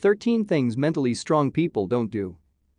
13 Things Mentally Strong People Don't Do.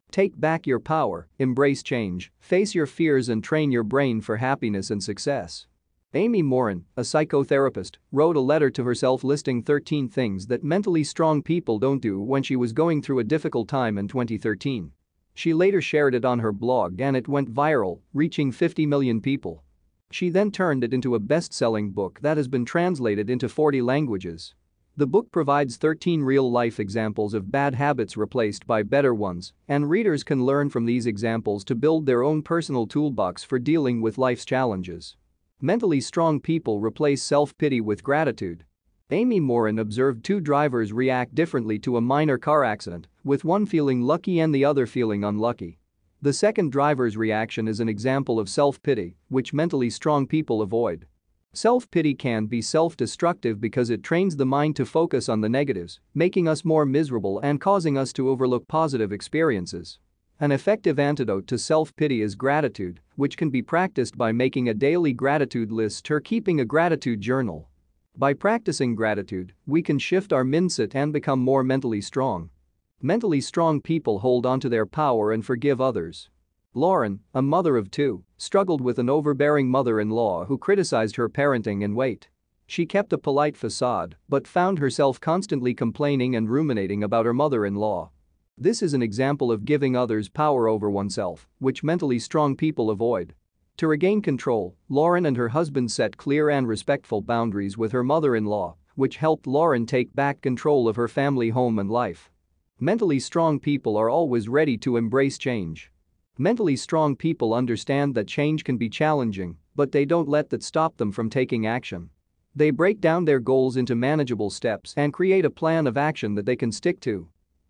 Take back your power, embrace change, face your fears, and train your brain for happiness and success. Amy Morin, a psychotherapist, wrote a letter to herself listing 13 things that mentally strong people don't do when she was going through a difficult time in 2013. She later shared it on her blog and it went viral, reaching 50 million people. She then turned it into a best-selling book that has been translated into 40 languages. The book provides 13 real-life examples of bad habits replaced by better ones, and readers can learn from these examples to build their own personal toolbox for dealing with life's challenges. Mentally strong people replace self-pity with gratitude. Amy Morin observed two drivers react differently to a minor car accident, with one feeling lucky and the other feeling unlucky. The second driver's reaction is an example of self-pity, which mentally strong people avoid. Self-pity can be self-destructive because it trains the mind to focus on the negatives, making us more miserable and causing us to overlook positive experiences. An effective antidote to self-pity is gratitude, which can be practiced by making a daily gratitude list or keeping a gratitude journal. By practicing gratitude, we can shift our mindset and become more mentally strong. Mentally strong people hold on to their power and forgive others. Lauren, a mother of two, struggled with an overbearing mother-in-law who criticized her parenting and weight. She kept a polite facade but found herself constantly complaining and ruminating about her mother-in-law. This is an example of giving others power over oneself, which mentally strong people avoid. To regain control, Lauren and her husband set clear and respectful boundaries with her mother-in-law, which helped Lauren take back control of her family home and life. Mentally strong people are always ready to embrace change. Mentally strong people understand that change can be challenging, but they don't let that stop them from taking action. They break down their goals into manageable steps and create a plan of action that they can stick to.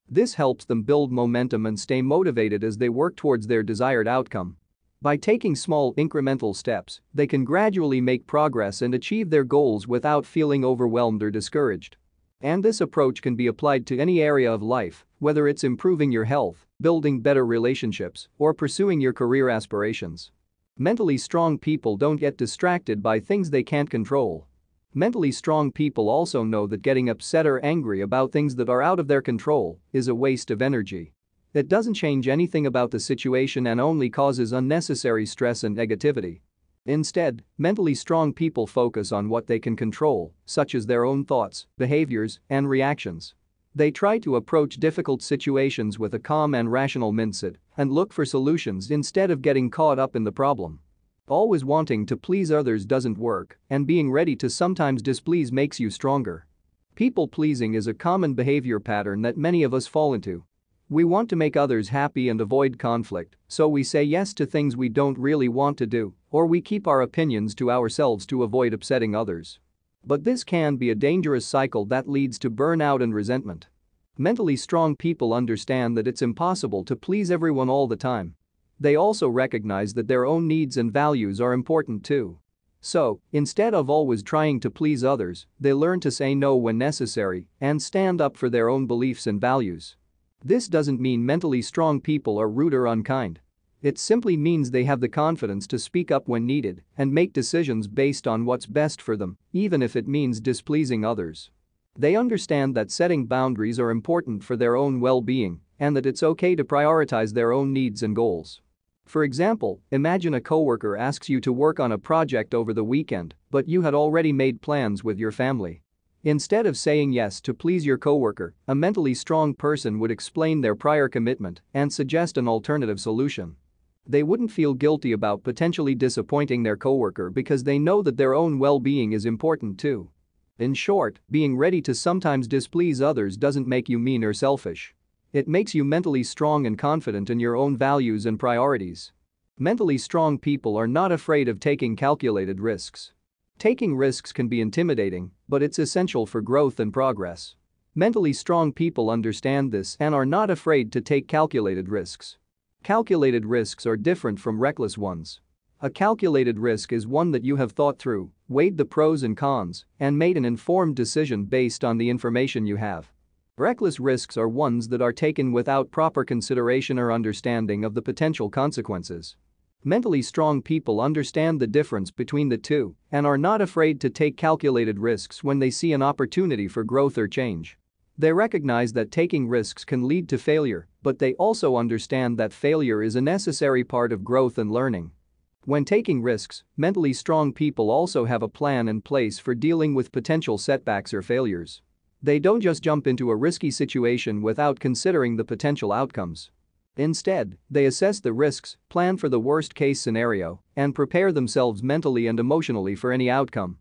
This helps them build momentum and stay motivated as they work towards their desired outcome. By taking small incremental steps, they can gradually make progress and achieve their goals without feeling overwhelmed or discouraged. And this approach can be applied to any area of life, whether it's improving your health, building better relationships, or pursuing your career aspirations. Mentally strong people don't get distracted by things they can't control. Mentally strong people also know that getting upset or angry about things that are out of their control is a waste of energy. It doesn't change anything about the situation and only causes unnecessary stress and negativity. Instead, mentally strong people focus on what they can control, such as their own thoughts, behaviors, and reactions. They try to approach difficult situations with a calm and rational mindset and look for solutions instead of getting caught up in the problem. Always wanting to please others doesn't work, and being ready to sometimes displease makes you stronger. People pleasing is a common behavior pattern that many of us fall into. We want to make others happy and avoid conflict, so we say yes to things we don't really want to do, or we keep our opinions to ourselves to avoid upsetting others. But this can be a dangerous cycle that leads to burnout and resentment. Mentally strong people understand that it's impossible to please everyone all the time. They also recognize that their own needs and values are important too. So, instead of always trying to please others, they learn to say no when necessary and stand up for their own beliefs and values. This doesn't mean mentally strong people are rude or unkind. It simply means they have the confidence to speak up when needed and make decisions based on what's best for them, even if it means displeasing others. They understand that setting boundaries are important for their own well-being and that it's okay to prioritize their own needs and goals. For example, imagine a coworker asks you to work on a project over the weekend, but you had already made plans with your family. Instead of saying yes to please your coworker, a mentally strong person would explain their prior commitment and suggest an alternative solution. They wouldn't feel guilty about potentially disappointing their coworker because they know that their own well-being is important too. In short, being ready to sometimes displease others doesn't make you mean or selfish. It makes you mentally strong and confident in your own values and priorities. Mentally strong people are not afraid of taking calculated risks. Taking risks can be intimidating, but it's essential for growth and progress. Mentally strong people understand this and are not afraid to take calculated risks. Calculated risks are different from reckless ones. A calculated risk is one that you have thought through, weighed the pros and cons, and made an informed decision based on the information you have. Reckless risks are ones that are taken without proper consideration or understanding of the potential consequences. Mentally strong people understand the difference between the two and are not afraid to take calculated risks when they see an opportunity for growth or change. They recognize that taking risks can lead to failure, but they also understand that failure is a necessary part of growth and learning. When taking risks, mentally strong people also have a plan in place for dealing with potential setbacks or failures. They don't just jump into a risky situation without considering the potential outcomes. Instead, they assess the risks, plan for the worst case scenario, and prepare themselves mentally and emotionally for any outcome.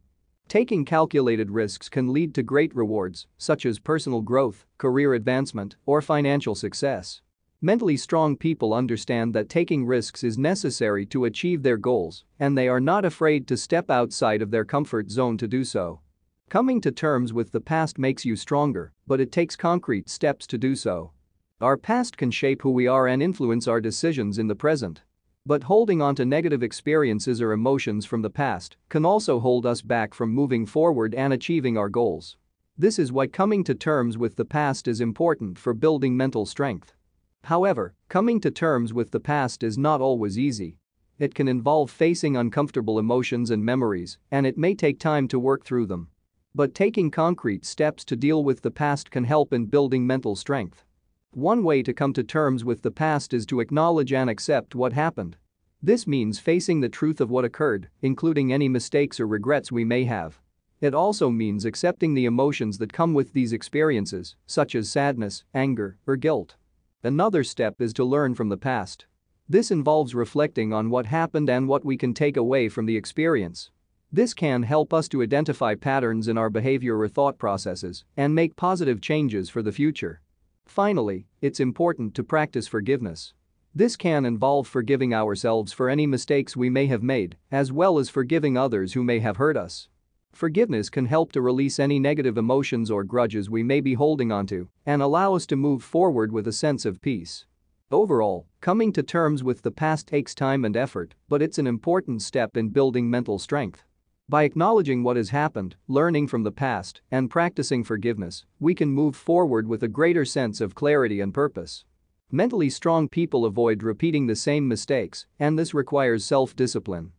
Taking calculated risks can lead to great rewards, such as personal growth, career advancement, or financial success. Mentally strong people understand that taking risks is necessary to achieve their goals, and they are not afraid to step outside of their comfort zone to do so. Coming to terms with the past makes you stronger, but it takes concrete steps to do so. Our past can shape who we are and influence our decisions in the present. But holding on to negative experiences or emotions from the past can also hold us back from moving forward and achieving our goals. This is why coming to terms with the past is important for building mental strength. However, coming to terms with the past is not always easy. It can involve facing uncomfortable emotions and memories, and it may take time to work through them. But taking concrete steps to deal with the past can help in building mental strength. One way to come to terms with the past is to acknowledge and accept what happened. This means facing the truth of what occurred, including any mistakes or regrets we may have. It also means accepting the emotions that come with these experiences, such as sadness, anger, or guilt. Another step is to learn from the past. This involves reflecting on what happened and what we can take away from the experience. This can help us to identify patterns in our behavior or thought processes and make positive changes for the future. Finally, it's important to practice forgiveness. This can involve forgiving ourselves for any mistakes we may have made, as well as forgiving others who may have hurt us. Forgiveness can help to release any negative emotions or grudges we may be holding onto and allow us to move forward with a sense of peace. Overall, coming to terms with the past takes time and effort, but it's an important step in building mental strength. By acknowledging what has happened, learning from the past, and practicing forgiveness, we can move forward with a greater sense of clarity and purpose. Mentally strong people avoid repeating the same mistakes, and this requires self-discipline.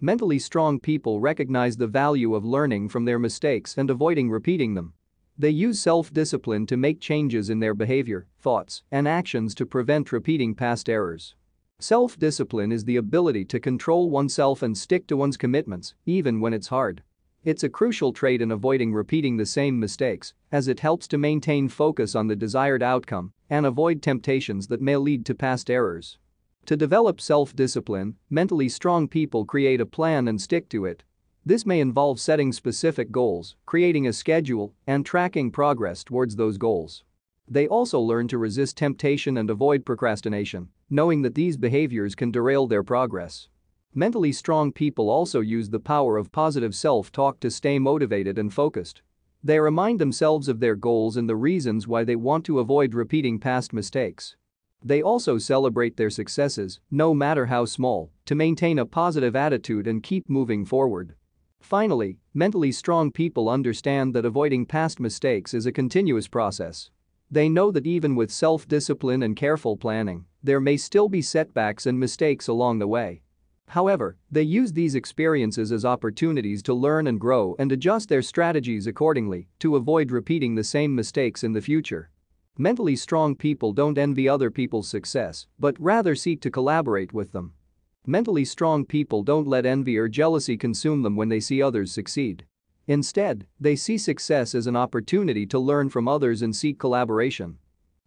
Mentally strong people recognize the value of learning from their mistakes and avoiding repeating them. They use self-discipline to make changes in their behavior, thoughts, and actions to prevent repeating past errors. Self-discipline is the ability to control oneself and stick to one's commitments, even when it's hard. It's a crucial trait in avoiding repeating the same mistakes, as it helps to maintain focus on the desired outcome and avoid temptations that may lead to past errors. To develop self-discipline, mentally strong people create a plan and stick to it. This may involve setting specific goals, creating a schedule, and tracking progress towards those goals. They also learn to resist temptation and avoid procrastination, knowing that these behaviors can derail their progress. Mentally strong people also use the power of positive self-talk to stay motivated and focused. They remind themselves of their goals and the reasons why they want to avoid repeating past mistakes. They also celebrate their successes, no matter how small, to maintain a positive attitude and keep moving forward. Finally, mentally strong people understand that avoiding past mistakes is a continuous process. They know that even with self-discipline and careful planning, there may still be setbacks and mistakes along the way. However, they use these experiences as opportunities to learn and grow and adjust their strategies accordingly to avoid repeating the same mistakes in the future. Mentally strong people don't envy other people's success, but rather seek to collaborate with them. Mentally strong people don't let envy or jealousy consume them when they see others succeed. Instead, they see success as an opportunity to learn from others and seek collaboration.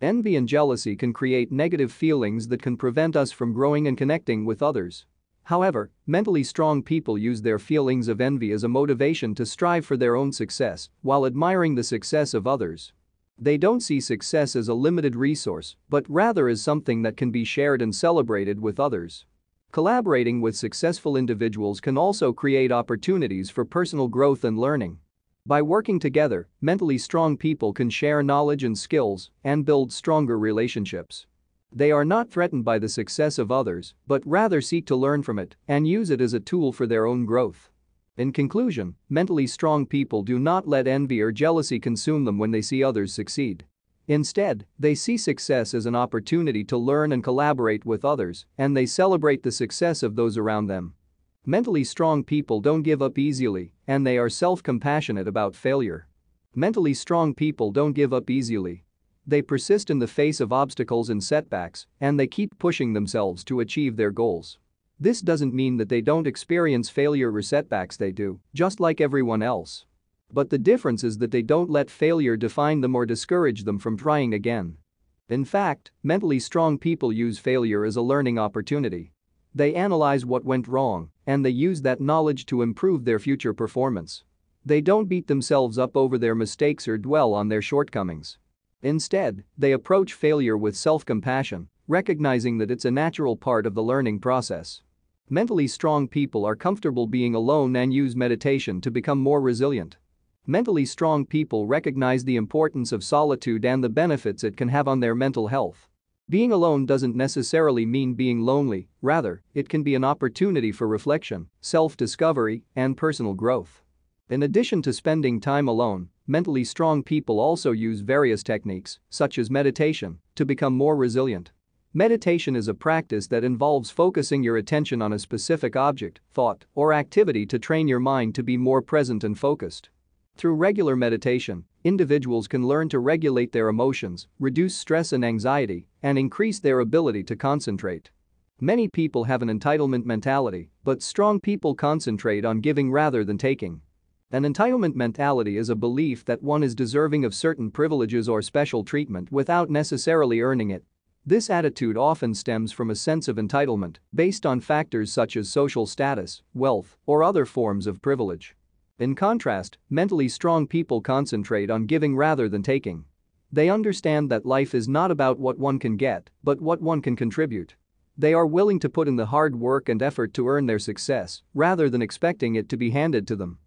Envy and jealousy can create negative feelings that can prevent us from growing and connecting with others. However, mentally strong people use their feelings of envy as a motivation to strive for their own success while admiring the success of others. They don't see success as a limited resource, but rather as something that can be shared and celebrated with others. Collaborating with successful individuals can also create opportunities for personal growth and learning. By working together, mentally strong people can share knowledge and skills and build stronger relationships. They are not threatened by the success of others, but rather seek to learn from it and use it as a tool for their own growth. In conclusion, mentally strong people do not let envy or jealousy consume them when they see others succeed. Instead, they see success as an opportunity to learn and collaborate with others, and they celebrate the success of those around them. Mentally strong people don't give up easily, and they are self-compassionate about failure. Mentally strong people don't give up easily. They persist in the face of obstacles and setbacks, and they keep pushing themselves to achieve their goals. This doesn't mean that they don't experience failure or setbacks they do, just like everyone else. But the difference is that they don't let failure define them or discourage them from trying again. In fact, mentally strong people use failure as a learning opportunity. They analyze what went wrong, and they use that knowledge to improve their future performance. They don't beat themselves up over their mistakes or dwell on their shortcomings. Instead, they approach failure with self-compassion, recognizing that it's a natural part of the learning process. Mentally strong people are comfortable being alone and use meditation to become more resilient. Mentally strong people recognize the importance of solitude and the benefits it can have on their mental health. Being alone doesn't necessarily mean being lonely, rather, it can be an opportunity for reflection, self-discovery, and personal growth. In addition to spending time alone, mentally strong people also use various techniques, such as meditation, to become more resilient. Meditation is a practice that involves focusing your attention on a specific object, thought, or activity to train your mind to be more present and focused. Through regular meditation, individuals can learn to regulate their emotions, reduce stress and anxiety, and increase their ability to concentrate. Many people have an entitlement mentality, but strong people concentrate on giving rather than taking. An entitlement mentality is a belief that one is deserving of certain privileges or special treatment without necessarily earning it. This attitude often stems from a sense of entitlement based on factors such as social status, wealth, or other forms of privilege. In contrast, mentally strong people concentrate on giving rather than taking. They understand that life is not about what one can get, but what one can contribute. They are willing to put in the hard work and effort to earn their success rather than expecting it to be handed to them.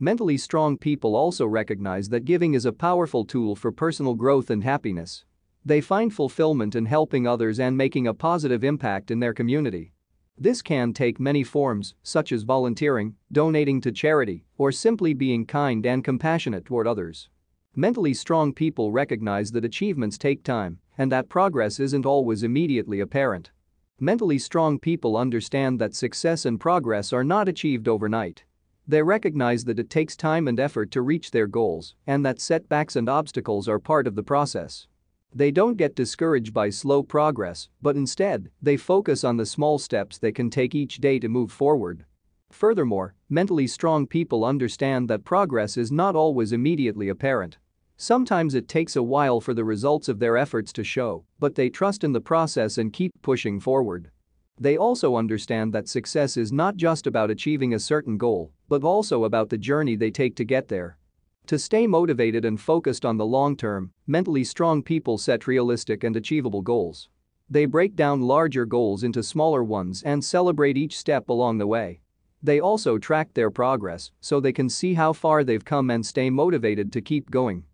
Mentally strong people also recognize that giving is a powerful tool for personal growth and happiness. They find fulfillment in helping others and making a positive impact in their community. This can take many forms, such as volunteering, donating to charity, or simply being kind and compassionate toward others. Mentally strong people recognize that achievements take time and that progress isn't always immediately apparent. Mentally strong people understand that success and progress are not achieved overnight. They recognize that it takes time and effort to reach their goals and that setbacks and obstacles are part of the process. They don't get discouraged by slow progress, but instead, they focus on the small steps they can take each day to move forward. Furthermore, mentally strong people understand that progress is not always immediately apparent. Sometimes it takes a while for the results of their efforts to show, but they trust in the process and keep pushing forward. They also understand that success is not just about achieving a certain goal, but also about the journey they take to get there. To stay motivated and focused on the long term, mentally strong people set realistic and achievable goals. They break down larger goals into smaller ones and celebrate each step along the way. They also track their progress so they can see how far they've come and stay motivated to keep going.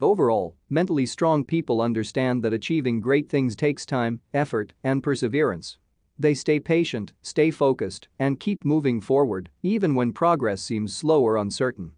Overall, mentally strong people understand that achieving great things takes time, effort, and perseverance. They stay patient, stay focused, and keep moving forward even when progress seems slow or uncertain.